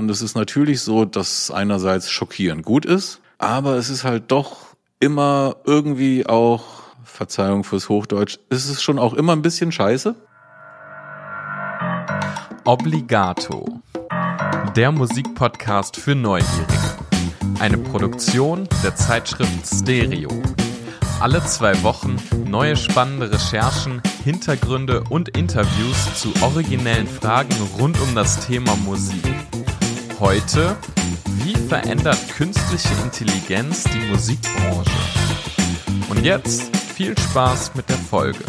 Und es ist natürlich so, dass einerseits schockierend gut ist, aber es ist halt doch immer irgendwie auch, Verzeihung fürs Hochdeutsch, ist es schon auch immer ein bisschen scheiße. Obligato. Der Musikpodcast für Neugierige. Eine Produktion der Zeitschrift Stereo. Alle zwei Wochen neue spannende Recherchen, Hintergründe und Interviews zu originellen Fragen rund um das Thema Musik. Heute, wie verändert künstliche Intelligenz die Musikbranche? Und jetzt viel Spaß mit der Folge.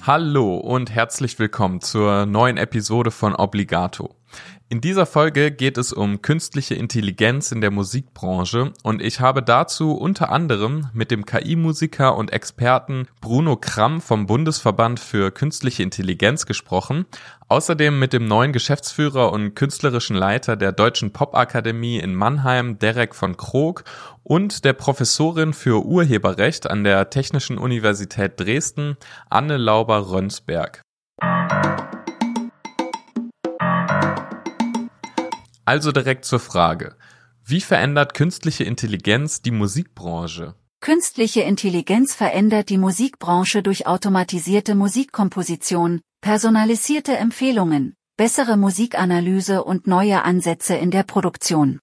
Hallo und herzlich willkommen zur neuen Episode von Obligato. In dieser Folge geht es um künstliche Intelligenz in der Musikbranche und ich habe dazu unter anderem mit dem KI-Musiker und Experten Bruno Kramm vom Bundesverband für künstliche Intelligenz gesprochen, außerdem mit dem neuen Geschäftsführer und künstlerischen Leiter der Deutschen Popakademie in Mannheim, Derek von Krog und der Professorin für Urheberrecht an der Technischen Universität Dresden, Anne Lauber-Rönsberg. Also direkt zur Frage. Wie verändert künstliche Intelligenz die Musikbranche? Künstliche Intelligenz verändert die Musikbranche durch automatisierte Musikkomposition, personalisierte Empfehlungen, bessere Musikanalyse und neue Ansätze in der Produktion.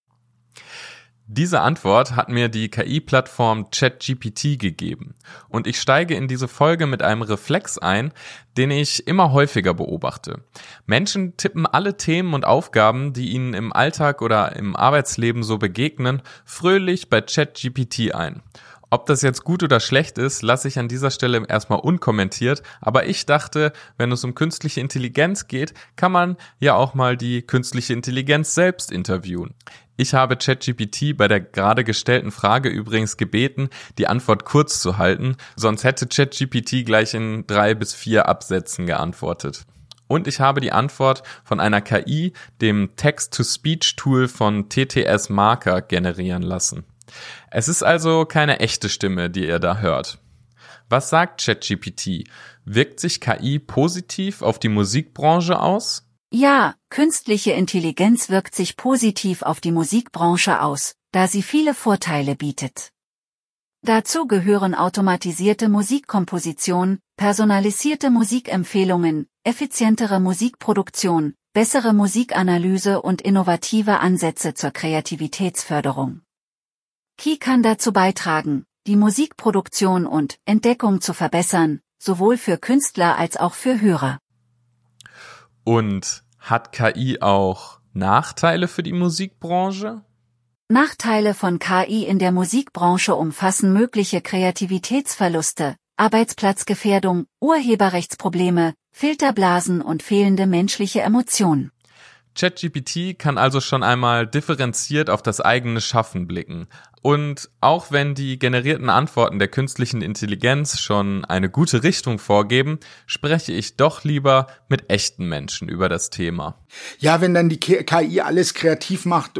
Diese Antwort hat mir die KI-Plattform ChatGPT gegeben und ich steige in diese Folge mit einem Reflex ein, den ich immer häufiger beobachte. Menschen tippen alle Themen und Aufgaben, die ihnen im Alltag oder im Arbeitsleben so begegnen, fröhlich bei ChatGPT ein. Ob das jetzt gut oder schlecht ist, lasse ich an dieser Stelle erstmal unkommentiert, aber ich dachte, wenn es um künstliche Intelligenz geht, kann man ja auch mal die künstliche Intelligenz selbst interviewen. Ich habe ChatGPT bei der gerade gestellten Frage übrigens gebeten, die Antwort kurz zu halten, sonst hätte ChatGPT gleich in drei bis vier Absätzen geantwortet. Und ich habe die Antwort von einer KI, dem Text-to-Speech-Tool von TTS Marker, generieren lassen. Es ist also keine echte Stimme, die ihr da hört. Was sagt ChatGPT? Wirkt sich KI positiv auf die Musikbranche aus? Ja, künstliche Intelligenz wirkt sich positiv auf die Musikbranche aus, da sie viele Vorteile bietet. Dazu gehören automatisierte Musikkomposition, personalisierte Musikempfehlungen, effizientere Musikproduktion, bessere Musikanalyse und innovative Ansätze zur Kreativitätsförderung. Key kann dazu beitragen, die Musikproduktion und Entdeckung zu verbessern, sowohl für Künstler als auch für Hörer. Und hat KI auch Nachteile für die Musikbranche? Nachteile von KI in der Musikbranche umfassen mögliche Kreativitätsverluste, Arbeitsplatzgefährdung, Urheberrechtsprobleme, Filterblasen und fehlende menschliche Emotionen. ChatGPT kann also schon einmal differenziert auf das eigene Schaffen blicken. Und auch wenn die generierten Antworten der künstlichen Intelligenz schon eine gute Richtung vorgeben, spreche ich doch lieber mit echten Menschen über das Thema. Ja, wenn dann die KI alles kreativ macht,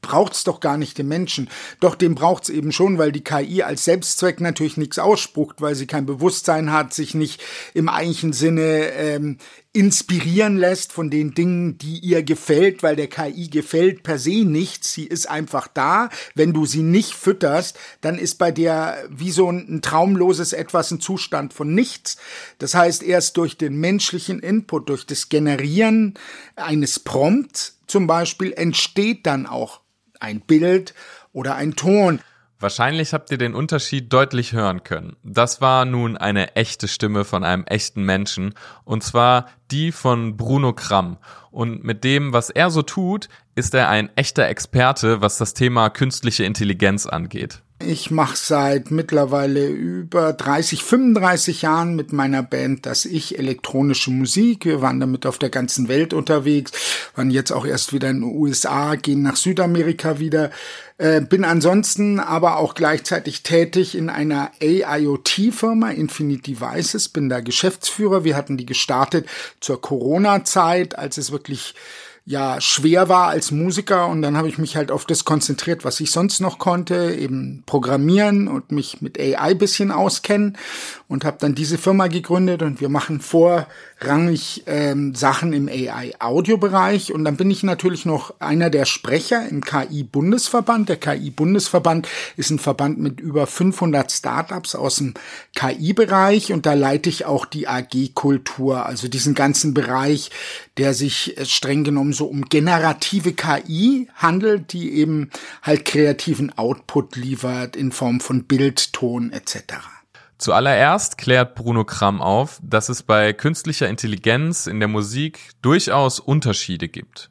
braucht's doch gar nicht den Menschen. Doch den braucht's eben schon, weil die KI als Selbstzweck natürlich nichts ausspuckt, weil sie kein Bewusstsein hat, sich nicht im eigentlichen Sinne ähm, inspirieren lässt von den Dingen, die ihr gefällt, weil der KI gefällt per se nichts. Sie ist einfach da. Wenn du sie nicht fütterst, dann ist bei der wie so ein, ein traumloses Etwas ein Zustand von nichts. Das heißt, erst durch den menschlichen Input, durch das Generieren eines Prompts zum Beispiel, entsteht dann auch ein Bild oder ein Ton. Wahrscheinlich habt ihr den Unterschied deutlich hören können. Das war nun eine echte Stimme von einem echten Menschen, und zwar die von Bruno Kramm. Und mit dem, was er so tut, ist er ein echter Experte, was das Thema künstliche Intelligenz angeht. Ich mache seit mittlerweile über 30, 35 Jahren mit meiner Band das Ich elektronische Musik. Wir waren damit auf der ganzen Welt unterwegs, waren jetzt auch erst wieder in den USA, gehen nach Südamerika wieder. Äh, bin ansonsten aber auch gleichzeitig tätig in einer AIoT-Firma, Infinite Devices, bin da Geschäftsführer. Wir hatten die gestartet zur Corona-Zeit, als es wirklich ja schwer war als Musiker und dann habe ich mich halt auf das konzentriert, was ich sonst noch konnte, eben programmieren und mich mit AI bisschen auskennen und habe dann diese Firma gegründet und wir machen vorrangig ähm, Sachen im AI-Audio-Bereich und dann bin ich natürlich noch einer der Sprecher im KI-Bundesverband. Der KI-Bundesverband ist ein Verband mit über 500 Startups aus dem KI-Bereich und da leite ich auch die AG-Kultur, also diesen ganzen Bereich, der sich äh, streng genommen so um generative KI handelt, die eben halt kreativen Output liefert in Form von Bild, Ton etc. Zuallererst klärt Bruno Kramm auf, dass es bei künstlicher Intelligenz in der Musik durchaus Unterschiede gibt.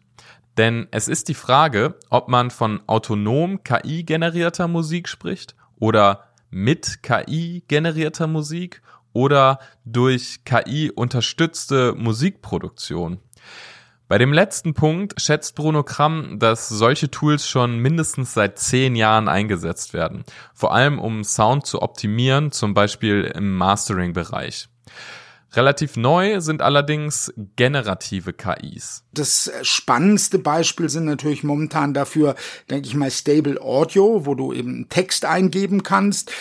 Denn es ist die Frage, ob man von autonom KI generierter Musik spricht oder mit KI generierter Musik oder durch KI unterstützte Musikproduktion. Bei dem letzten Punkt schätzt Bruno Kramm, dass solche Tools schon mindestens seit zehn Jahren eingesetzt werden. Vor allem um Sound zu optimieren, zum Beispiel im Mastering-Bereich. Relativ neu sind allerdings generative KIs. Das spannendste Beispiel sind natürlich momentan dafür, denke ich mal, Stable Audio, wo du eben Text eingeben kannst.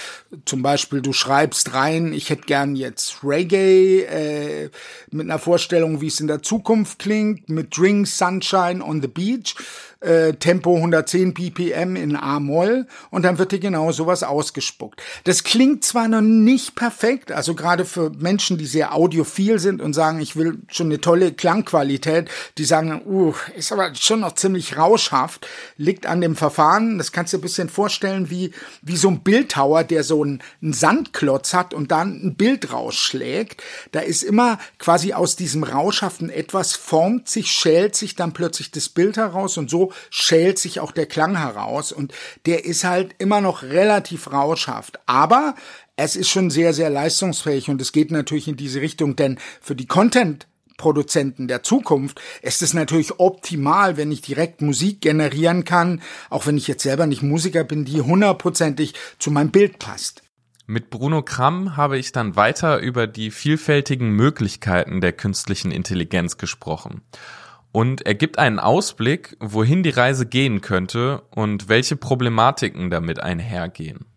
Zum Beispiel du schreibst rein, ich hätte gern jetzt Reggae äh, mit einer Vorstellung, wie es in der Zukunft klingt, mit Drink Sunshine on the Beach äh, Tempo 110 ppm in A-Moll und dann wird dir genau sowas ausgespuckt. Das klingt zwar noch nicht perfekt, also gerade für Menschen, die sehr audiophil sind und sagen, ich will schon eine tolle Klangqualität, die sagen, uh, ist aber schon noch ziemlich rauschhaft, liegt an dem Verfahren. Das kannst du ein bisschen vorstellen wie, wie so ein Bildhauer, der so einen, einen Sandklotz hat und dann ein Bild rausschlägt. Da ist immer quasi aus diesem rauschhaften etwas formt sich, schält sich dann plötzlich das Bild heraus und so schält sich auch der Klang heraus und der ist halt immer noch relativ rauschhaft. Aber es ist schon sehr, sehr leistungsfähig und es geht natürlich in diese Richtung, denn für die Content Produzenten der Zukunft ist es natürlich optimal, wenn ich direkt Musik generieren kann, auch wenn ich jetzt selber nicht Musiker bin, die hundertprozentig zu meinem Bild passt. Mit Bruno Kramm habe ich dann weiter über die vielfältigen Möglichkeiten der künstlichen Intelligenz gesprochen. Und er gibt einen Ausblick, wohin die Reise gehen könnte und welche Problematiken damit einhergehen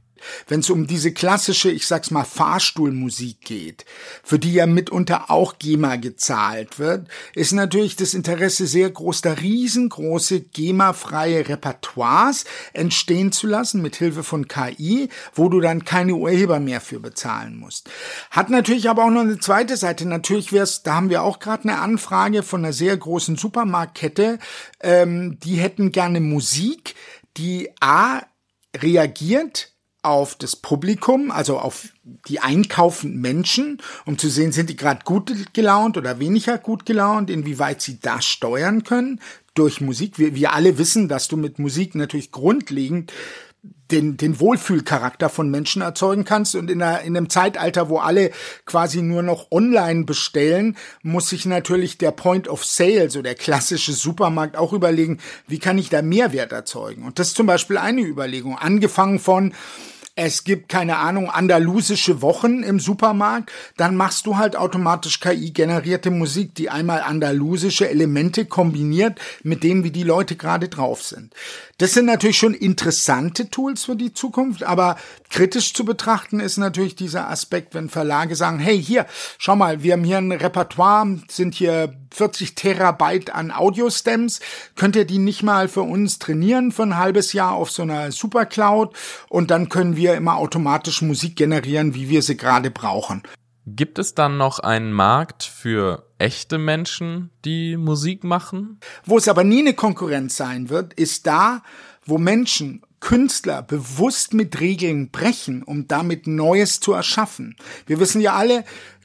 wenn es um diese klassische, ich sag's mal, Fahrstuhlmusik geht, für die ja mitunter auch GEMA gezahlt wird, ist natürlich das Interesse sehr groß, da riesengroße GEMA-freie Repertoires entstehen zu lassen, mit Hilfe von KI, wo du dann keine Urheber mehr für bezahlen musst. Hat natürlich aber auch noch eine zweite Seite. Natürlich wär's, da haben wir auch gerade eine Anfrage von einer sehr großen Supermarktkette, ähm, die hätten gerne Musik, die A reagiert auf das Publikum, also auf die einkaufenden Menschen, um zu sehen, sind die gerade gut gelaunt oder weniger gut gelaunt, inwieweit sie das steuern können durch Musik. Wir, wir alle wissen, dass du mit Musik natürlich grundlegend den, den Wohlfühlcharakter von Menschen erzeugen kannst. Und in, einer, in einem Zeitalter, wo alle quasi nur noch online bestellen, muss sich natürlich der Point of Sale, so der klassische Supermarkt, auch überlegen, wie kann ich da Mehrwert erzeugen. Und das ist zum Beispiel eine Überlegung. Angefangen von, es gibt keine Ahnung, andalusische Wochen im Supermarkt, dann machst du halt automatisch KI-generierte Musik, die einmal andalusische Elemente kombiniert mit dem, wie die Leute gerade drauf sind. Das sind natürlich schon interessante Tools für die Zukunft, aber kritisch zu betrachten ist natürlich dieser Aspekt, wenn Verlage sagen, hey, hier, schau mal, wir haben hier ein Repertoire, sind hier 40 Terabyte an Audio-Stems, könnt ihr die nicht mal für uns trainieren für ein halbes Jahr auf so einer Supercloud? Und dann können wir immer automatisch Musik generieren, wie wir sie gerade brauchen. Gibt es dann noch einen Markt für echte Menschen, die Musik machen? Wo es aber nie eine Konkurrenz sein wird, ist da, wo Menschen, Künstler bewusst mit Regeln brechen, um damit Neues zu erschaffen. Wir wissen ja alle,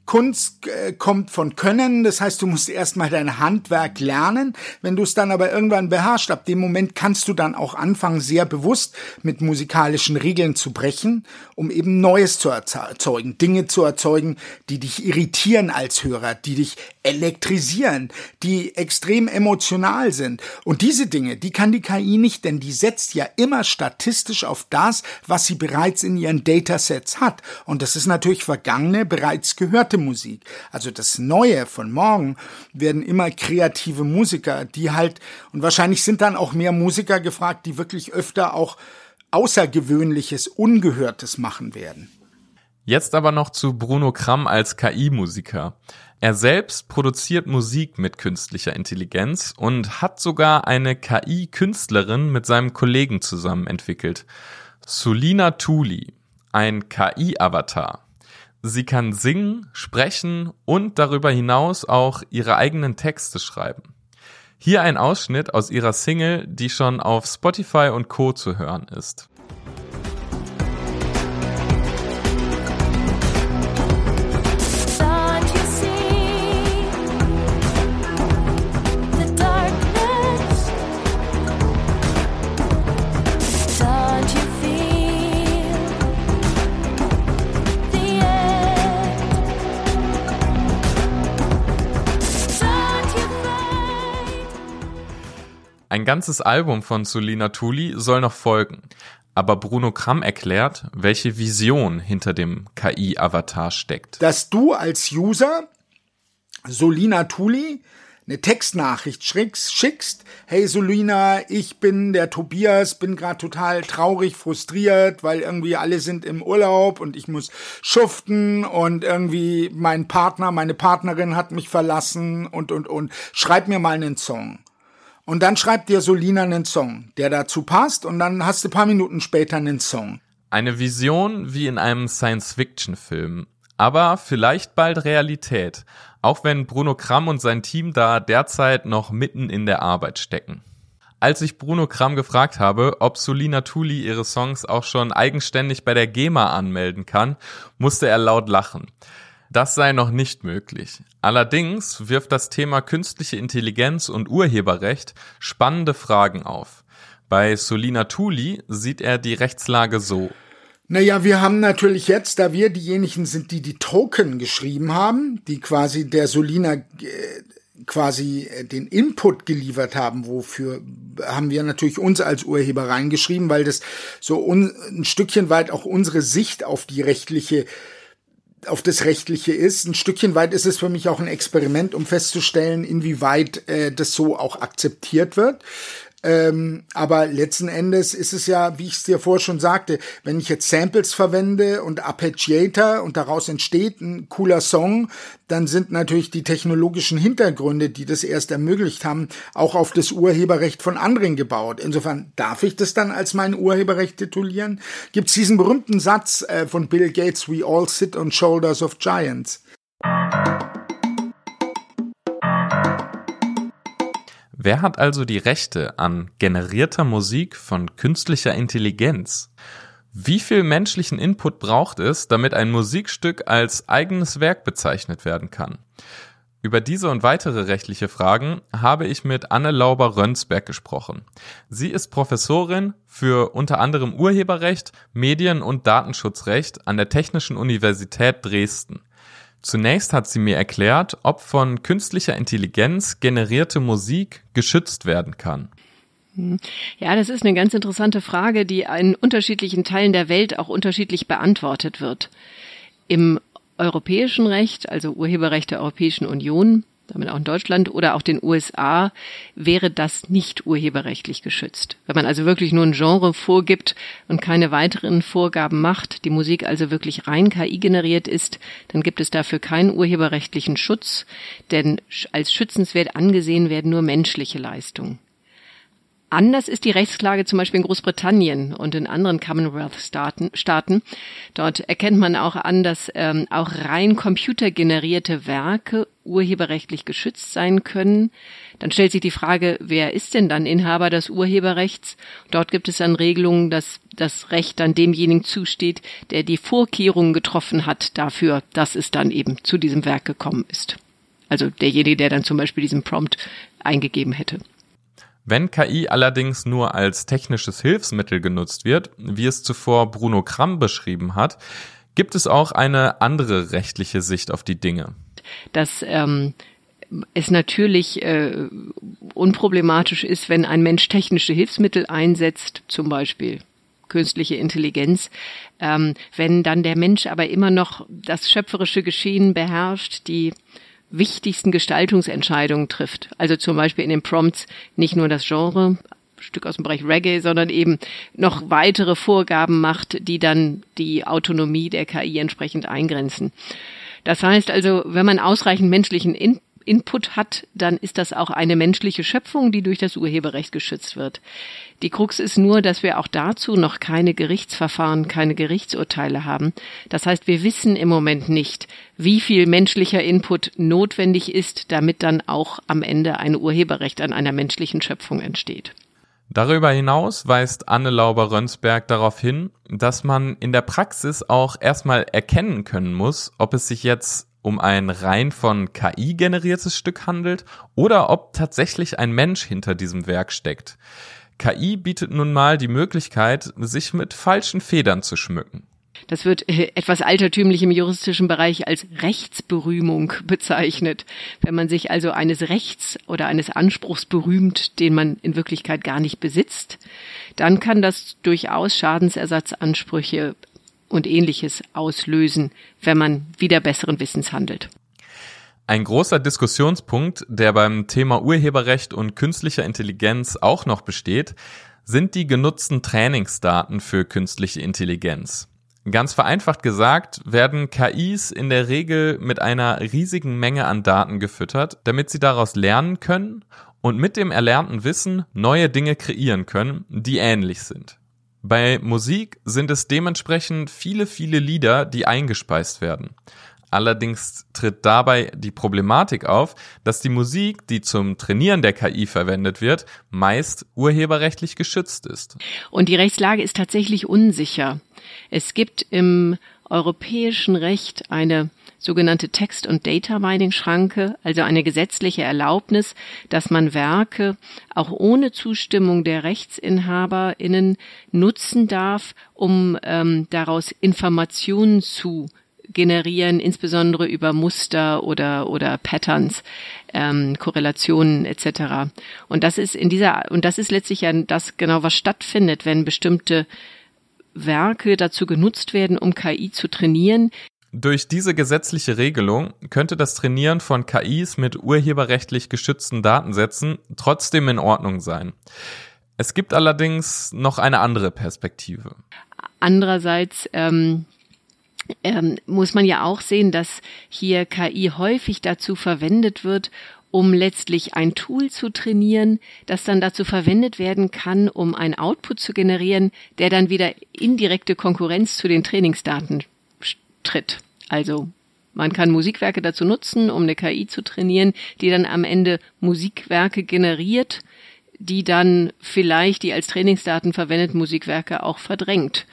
Kunst äh, kommt von Können, das heißt, du musst erstmal dein Handwerk lernen. Wenn du es dann aber irgendwann beherrschst, ab dem Moment kannst du dann auch anfangen, sehr bewusst mit musikalischen Regeln zu brechen, um eben Neues zu erzeugen, Dinge zu erzeugen, die dich irritieren als Hörer, die dich elektrisieren, die extrem emotional sind. Und diese Dinge, die kann die KI nicht, denn die setzt ja immer statistisch auf das, was sie bereits in ihren Datasets hat. Und das ist natürlich vergangene, bereits gehörte Musik. Also das Neue von morgen werden immer kreative Musiker, die halt, und wahrscheinlich sind dann auch mehr Musiker gefragt, die wirklich öfter auch Außergewöhnliches, Ungehörtes machen werden. Jetzt aber noch zu Bruno Kramm als KI-Musiker. Er selbst produziert Musik mit künstlicher Intelligenz und hat sogar eine KI-Künstlerin mit seinem Kollegen zusammen entwickelt. Sulina Tuli, ein KI-Avatar. Sie kann singen, sprechen und darüber hinaus auch ihre eigenen Texte schreiben. Hier ein Ausschnitt aus ihrer Single, die schon auf Spotify und Co zu hören ist. Ein ganzes Album von Sulina Tuli soll noch folgen. Aber Bruno Kramm erklärt, welche Vision hinter dem KI-Avatar steckt. Dass du als User Solina Tuli eine Textnachricht schickst, schickst, hey Solina, ich bin der Tobias, bin gerade total traurig, frustriert, weil irgendwie alle sind im Urlaub und ich muss schuften und irgendwie mein Partner, meine Partnerin hat mich verlassen und und und. Schreib mir mal einen Song. Und dann schreibt dir Solina einen Song, der dazu passt und dann hast du paar Minuten später einen Song. Eine Vision wie in einem Science-Fiction-Film. Aber vielleicht bald Realität. Auch wenn Bruno Kramm und sein Team da derzeit noch mitten in der Arbeit stecken. Als ich Bruno Kramm gefragt habe, ob Solina Tuli ihre Songs auch schon eigenständig bei der GEMA anmelden kann, musste er laut lachen. Das sei noch nicht möglich. Allerdings wirft das Thema künstliche Intelligenz und Urheberrecht spannende Fragen auf. Bei Solina Tuli sieht er die Rechtslage so. Naja, wir haben natürlich jetzt, da wir diejenigen sind, die die Token geschrieben haben, die quasi der Solina äh, quasi äh, den Input geliefert haben, wofür haben wir natürlich uns als Urheber reingeschrieben, weil das so ein Stückchen weit auch unsere Sicht auf die rechtliche auf das Rechtliche ist. Ein Stückchen weit ist es für mich auch ein Experiment, um festzustellen, inwieweit äh, das so auch akzeptiert wird. Ähm, aber letzten Endes ist es ja, wie ich es dir vorher schon sagte, wenn ich jetzt Samples verwende und Arpeggiator und daraus entsteht ein cooler Song, dann sind natürlich die technologischen Hintergründe, die das erst ermöglicht haben, auch auf das Urheberrecht von anderen gebaut. Insofern darf ich das dann als mein Urheberrecht titulieren? Gibt es diesen berühmten Satz äh, von Bill Gates, We all sit on shoulders of giants. Wer hat also die Rechte an generierter Musik von künstlicher Intelligenz? Wie viel menschlichen Input braucht es, damit ein Musikstück als eigenes Werk bezeichnet werden kann? Über diese und weitere rechtliche Fragen habe ich mit Anne Lauber-Rönsberg gesprochen. Sie ist Professorin für unter anderem Urheberrecht, Medien- und Datenschutzrecht an der Technischen Universität Dresden. Zunächst hat sie mir erklärt, ob von künstlicher Intelligenz generierte Musik geschützt werden kann. Hm. Ja, das ist eine ganz interessante Frage, die in unterschiedlichen Teilen der Welt auch unterschiedlich beantwortet wird. Im europäischen Recht, also Urheberrecht der Europäischen Union, damit auch in Deutschland oder auch den USA, wäre das nicht urheberrechtlich geschützt. Wenn man also wirklich nur ein Genre vorgibt und keine weiteren Vorgaben macht, die Musik also wirklich rein KI generiert ist, dann gibt es dafür keinen urheberrechtlichen Schutz, denn als schützenswert angesehen werden nur menschliche Leistungen. Anders ist die Rechtslage zum Beispiel in Großbritannien und in anderen Commonwealth-Staaten. Staaten. Dort erkennt man auch an, dass ähm, auch rein computergenerierte Werke urheberrechtlich geschützt sein können. Dann stellt sich die Frage, wer ist denn dann Inhaber des Urheberrechts? Dort gibt es dann Regelungen, dass das Recht dann demjenigen zusteht, der die Vorkehrungen getroffen hat dafür, dass es dann eben zu diesem Werk gekommen ist. Also derjenige, der dann zum Beispiel diesen Prompt eingegeben hätte. Wenn KI allerdings nur als technisches Hilfsmittel genutzt wird, wie es zuvor Bruno Kramm beschrieben hat, gibt es auch eine andere rechtliche Sicht auf die Dinge. Dass ähm, es natürlich äh, unproblematisch ist, wenn ein Mensch technische Hilfsmittel einsetzt, zum Beispiel künstliche Intelligenz. Ähm, wenn dann der Mensch aber immer noch das schöpferische Geschehen beherrscht, die wichtigsten Gestaltungsentscheidungen trifft. Also zum Beispiel in den Prompts nicht nur das Genre, Stück aus dem Bereich Reggae, sondern eben noch weitere Vorgaben macht, die dann die Autonomie der KI entsprechend eingrenzen. Das heißt also, wenn man ausreichend menschlichen In Input hat, dann ist das auch eine menschliche Schöpfung, die durch das Urheberrecht geschützt wird. Die Krux ist nur, dass wir auch dazu noch keine Gerichtsverfahren, keine Gerichtsurteile haben. Das heißt, wir wissen im Moment nicht, wie viel menschlicher Input notwendig ist, damit dann auch am Ende ein Urheberrecht an einer menschlichen Schöpfung entsteht. Darüber hinaus weist Anne Lauber-Rönsberg darauf hin, dass man in der Praxis auch erstmal erkennen können muss, ob es sich jetzt um ein rein von KI generiertes Stück handelt oder ob tatsächlich ein Mensch hinter diesem Werk steckt. KI bietet nun mal die Möglichkeit, sich mit falschen Federn zu schmücken. Das wird äh, etwas altertümlich im juristischen Bereich als Rechtsberühmung bezeichnet. Wenn man sich also eines Rechts oder eines Anspruchs berühmt, den man in Wirklichkeit gar nicht besitzt, dann kann das durchaus Schadensersatzansprüche und ähnliches auslösen, wenn man wieder besseren Wissens handelt. Ein großer Diskussionspunkt, der beim Thema Urheberrecht und künstlicher Intelligenz auch noch besteht, sind die genutzten Trainingsdaten für künstliche Intelligenz. Ganz vereinfacht gesagt werden KIs in der Regel mit einer riesigen Menge an Daten gefüttert, damit sie daraus lernen können und mit dem erlernten Wissen neue Dinge kreieren können, die ähnlich sind. Bei Musik sind es dementsprechend viele, viele Lieder, die eingespeist werden. Allerdings tritt dabei die Problematik auf, dass die Musik, die zum Trainieren der KI verwendet wird, meist urheberrechtlich geschützt ist. Und die Rechtslage ist tatsächlich unsicher. Es gibt im europäischen Recht eine sogenannte Text- und Data-Mining-Schranke, also eine gesetzliche Erlaubnis, dass man Werke auch ohne Zustimmung der RechtsinhaberInnen nutzen darf, um ähm, daraus Informationen zu generieren, insbesondere über Muster oder oder Patterns, ähm, Korrelationen etc. Und das ist in dieser und das ist letztlich ja das genau was stattfindet, wenn bestimmte Werke dazu genutzt werden, um KI zu trainieren. Durch diese gesetzliche Regelung könnte das Trainieren von KIs mit urheberrechtlich geschützten Datensätzen trotzdem in Ordnung sein. Es gibt allerdings noch eine andere Perspektive. Andererseits ähm, ähm, muss man ja auch sehen, dass hier KI häufig dazu verwendet wird, um letztlich ein Tool zu trainieren, das dann dazu verwendet werden kann, um ein Output zu generieren, der dann wieder indirekte Konkurrenz zu den Trainingsdaten tritt. Also man kann Musikwerke dazu nutzen, um eine KI zu trainieren, die dann am Ende Musikwerke generiert, die dann vielleicht die als Trainingsdaten verwendeten Musikwerke auch verdrängt.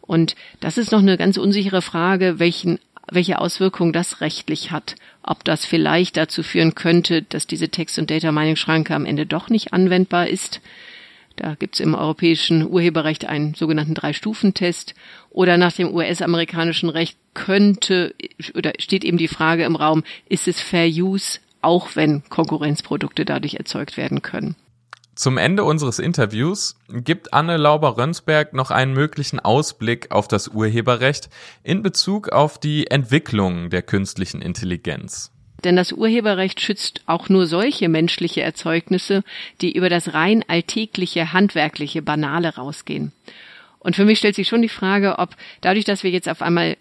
Und das ist noch eine ganz unsichere Frage, welchen welche Auswirkungen das rechtlich hat. Ob das vielleicht dazu führen könnte, dass diese Text- und Data-Mining-Schranke am Ende doch nicht anwendbar ist. Da gibt's im europäischen Urheberrecht einen sogenannten Drei-Stufen-Test. Oder nach dem US-amerikanischen Recht könnte oder steht eben die Frage im Raum, ist es Fair Use, auch wenn Konkurrenzprodukte dadurch erzeugt werden können. Zum Ende unseres Interviews gibt Anne Lauber-Rönsberg noch einen möglichen Ausblick auf das Urheberrecht in Bezug auf die Entwicklung der künstlichen Intelligenz. Denn das Urheberrecht schützt auch nur solche menschliche Erzeugnisse, die über das rein alltägliche, handwerkliche, banale rausgehen. Und für mich stellt sich schon die Frage, ob dadurch, dass wir jetzt auf einmal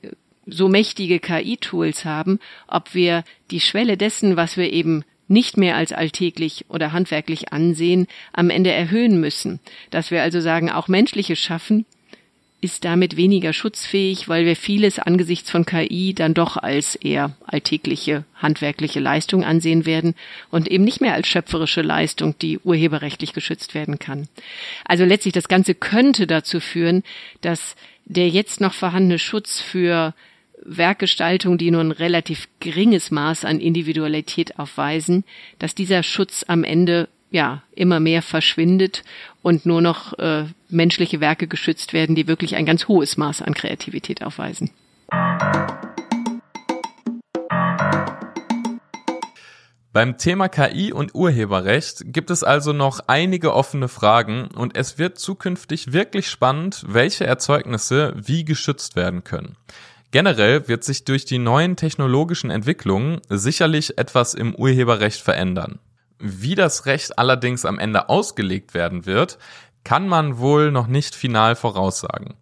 so mächtige KI-Tools haben, ob wir die Schwelle dessen, was wir eben nicht mehr als alltäglich oder handwerklich ansehen, am Ende erhöhen müssen. Dass wir also sagen, auch menschliches Schaffen ist damit weniger schutzfähig, weil wir vieles angesichts von KI dann doch als eher alltägliche, handwerkliche Leistung ansehen werden und eben nicht mehr als schöpferische Leistung, die urheberrechtlich geschützt werden kann. Also letztlich das Ganze könnte dazu führen, dass der jetzt noch vorhandene Schutz für Werkgestaltung, die nur ein relativ geringes Maß an Individualität aufweisen, dass dieser Schutz am Ende ja immer mehr verschwindet und nur noch äh, menschliche Werke geschützt werden, die wirklich ein ganz hohes Maß an Kreativität aufweisen. Beim Thema KI und Urheberrecht gibt es also noch einige offene Fragen und es wird zukünftig wirklich spannend, welche Erzeugnisse wie geschützt werden können. Generell wird sich durch die neuen technologischen Entwicklungen sicherlich etwas im Urheberrecht verändern. Wie das Recht allerdings am Ende ausgelegt werden wird, kann man wohl noch nicht final voraussagen.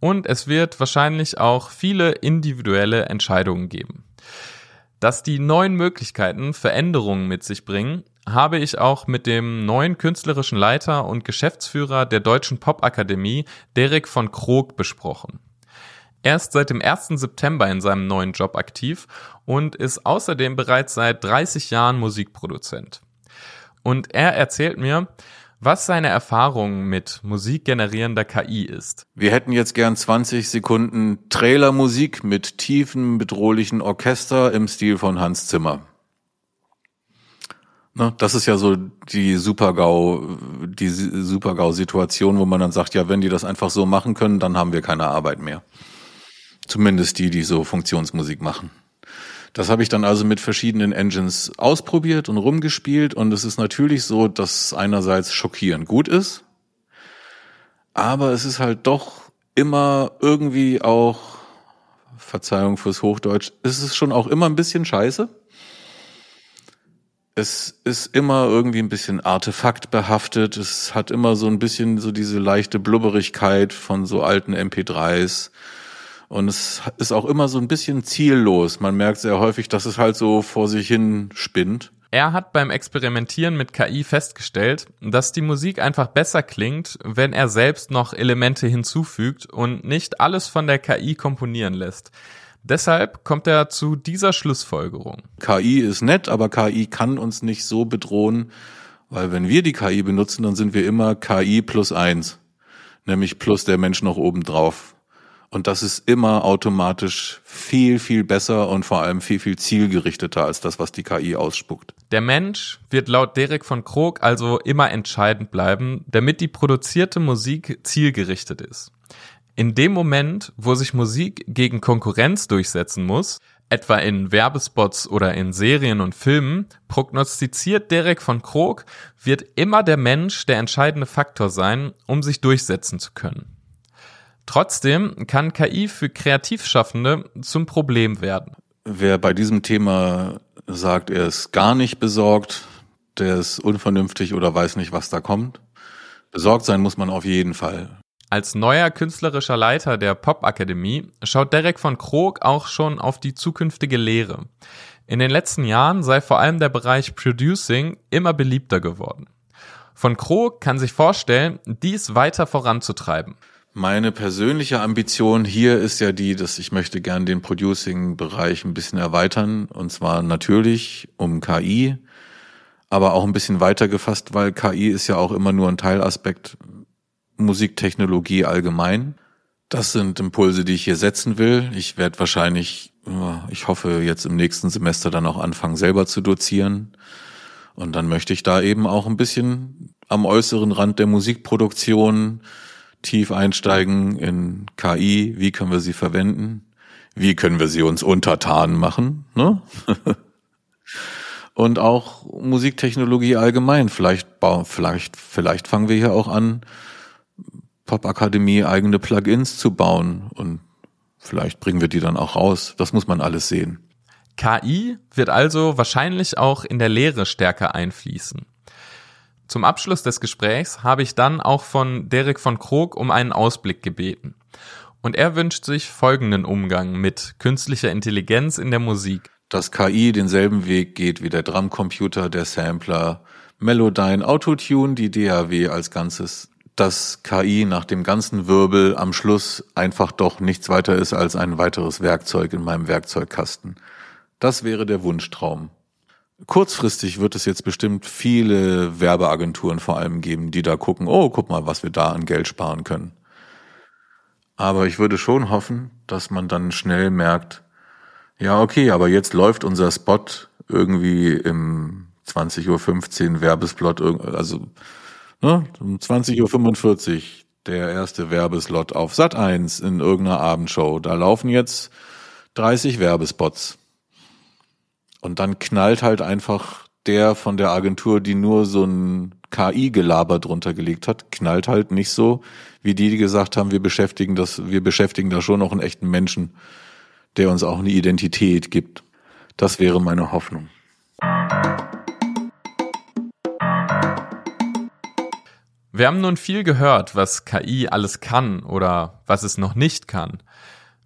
Und es wird wahrscheinlich auch viele individuelle Entscheidungen geben. Dass die neuen Möglichkeiten Veränderungen mit sich bringen, habe ich auch mit dem neuen künstlerischen Leiter und Geschäftsführer der Deutschen Popakademie, Derek von Krog, besprochen. Er ist seit dem 1. September in seinem neuen Job aktiv und ist außerdem bereits seit 30 Jahren Musikproduzent. Und er erzählt mir, was seine Erfahrung mit musikgenerierender KI ist. Wir hätten jetzt gern 20 Sekunden Trailermusik mit tiefen, bedrohlichen Orchester im Stil von Hans Zimmer. Ne, das ist ja so die Supergau, die Supergau-Situation, wo man dann sagt, ja, wenn die das einfach so machen können, dann haben wir keine Arbeit mehr. Zumindest die, die so Funktionsmusik machen. Das habe ich dann also mit verschiedenen Engines ausprobiert und rumgespielt und es ist natürlich so, dass einerseits schockierend gut ist, aber es ist halt doch immer irgendwie auch, Verzeihung fürs Hochdeutsch, es ist schon auch immer ein bisschen scheiße. Es ist immer irgendwie ein bisschen artefaktbehaftet. Es hat immer so ein bisschen so diese leichte Blubberigkeit von so alten MP3s. Und es ist auch immer so ein bisschen ziellos. Man merkt sehr häufig, dass es halt so vor sich hin spinnt. Er hat beim Experimentieren mit KI festgestellt, dass die Musik einfach besser klingt, wenn er selbst noch Elemente hinzufügt und nicht alles von der KI komponieren lässt. Deshalb kommt er zu dieser Schlussfolgerung. KI ist nett, aber KI kann uns nicht so bedrohen, weil wenn wir die KI benutzen, dann sind wir immer KI plus eins, nämlich plus der Mensch noch oben drauf. Und das ist immer automatisch viel, viel besser und vor allem viel, viel zielgerichteter als das, was die KI ausspuckt. Der Mensch wird laut Derek von Krog also immer entscheidend bleiben, damit die produzierte Musik zielgerichtet ist. In dem Moment, wo sich Musik gegen Konkurrenz durchsetzen muss, etwa in Werbespots oder in Serien und Filmen, prognostiziert Derek von Krog, wird immer der Mensch der entscheidende Faktor sein, um sich durchsetzen zu können. Trotzdem kann KI für Kreativschaffende zum Problem werden. Wer bei diesem Thema sagt, er ist gar nicht besorgt, der ist unvernünftig oder weiß nicht, was da kommt. Besorgt sein muss man auf jeden Fall. Als neuer künstlerischer Leiter der Popakademie schaut Derek von Krog auch schon auf die zukünftige Lehre. In den letzten Jahren sei vor allem der Bereich Producing immer beliebter geworden. Von Krog kann sich vorstellen, dies weiter voranzutreiben. Meine persönliche Ambition hier ist ja die, dass ich möchte gern den Producing-Bereich ein bisschen erweitern. Und zwar natürlich um KI, aber auch ein bisschen weiter gefasst, weil KI ist ja auch immer nur ein Teilaspekt Musiktechnologie allgemein. Das sind Impulse, die ich hier setzen will. Ich werde wahrscheinlich, ich hoffe, jetzt im nächsten Semester dann auch anfangen, selber zu dozieren. Und dann möchte ich da eben auch ein bisschen am äußeren Rand der Musikproduktion tief einsteigen in KI, wie können wir sie verwenden, wie können wir sie uns untertan machen, ne? Und auch Musiktechnologie allgemein. Vielleicht, vielleicht, vielleicht fangen wir hier auch an, Popakademie eigene Plugins zu bauen und vielleicht bringen wir die dann auch raus. Das muss man alles sehen. KI wird also wahrscheinlich auch in der Lehre stärker einfließen. Zum Abschluss des Gesprächs habe ich dann auch von Derek von Krog um einen Ausblick gebeten. Und er wünscht sich folgenden Umgang mit künstlicher Intelligenz in der Musik. Dass KI denselben Weg geht wie der Drumcomputer, der Sampler, Melodyne, Autotune, die DAW als Ganzes. Dass KI nach dem ganzen Wirbel am Schluss einfach doch nichts weiter ist als ein weiteres Werkzeug in meinem Werkzeugkasten. Das wäre der Wunschtraum. Kurzfristig wird es jetzt bestimmt viele Werbeagenturen vor allem geben, die da gucken, oh, guck mal, was wir da an Geld sparen können. Aber ich würde schon hoffen, dass man dann schnell merkt, ja, okay, aber jetzt läuft unser Spot irgendwie im 20.15 Uhr Werbesplot, also ne, um 20.45 Uhr der erste Werbeslot auf Sat 1 in irgendeiner Abendshow. Da laufen jetzt 30 Werbespots. Und dann knallt halt einfach der von der Agentur, die nur so ein KI-Gelaber drunter gelegt hat, knallt halt nicht so, wie die, die gesagt haben, wir beschäftigen das, wir beschäftigen da schon noch einen echten Menschen, der uns auch eine Identität gibt. Das wäre meine Hoffnung. Wir haben nun viel gehört, was KI alles kann oder was es noch nicht kann.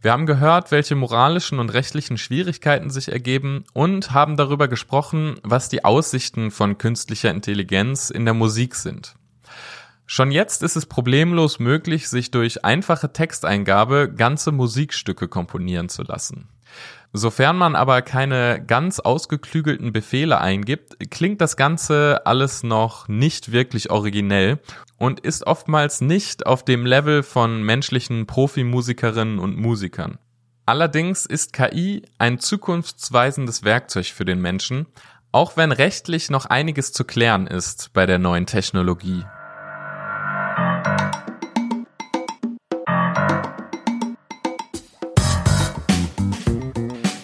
Wir haben gehört, welche moralischen und rechtlichen Schwierigkeiten sich ergeben und haben darüber gesprochen, was die Aussichten von künstlicher Intelligenz in der Musik sind. Schon jetzt ist es problemlos möglich, sich durch einfache Texteingabe ganze Musikstücke komponieren zu lassen. Sofern man aber keine ganz ausgeklügelten Befehle eingibt, klingt das Ganze alles noch nicht wirklich originell und ist oftmals nicht auf dem Level von menschlichen Profimusikerinnen und Musikern. Allerdings ist KI ein zukunftsweisendes Werkzeug für den Menschen, auch wenn rechtlich noch einiges zu klären ist bei der neuen Technologie.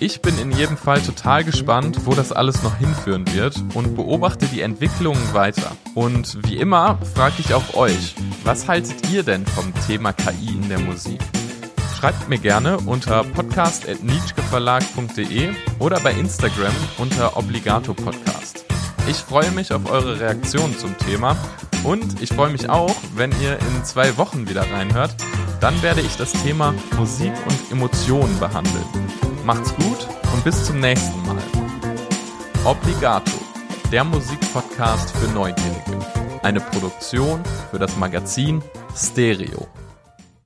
Ich bin in jedem Fall total gespannt, wo das alles noch hinführen wird und beobachte die Entwicklungen weiter. Und wie immer frage ich auch euch, was haltet ihr denn vom Thema KI in der Musik? Schreibt mir gerne unter podcast.nietzscheverlag.de oder bei Instagram unter Obligato Podcast. Ich freue mich auf eure Reaktionen zum Thema und ich freue mich auch, wenn ihr in zwei Wochen wieder reinhört. Dann werde ich das Thema Musik und Emotionen behandeln. Macht's gut und bis zum nächsten Mal. Obligato, der Musikpodcast für Neugierige. Eine Produktion für das Magazin Stereo.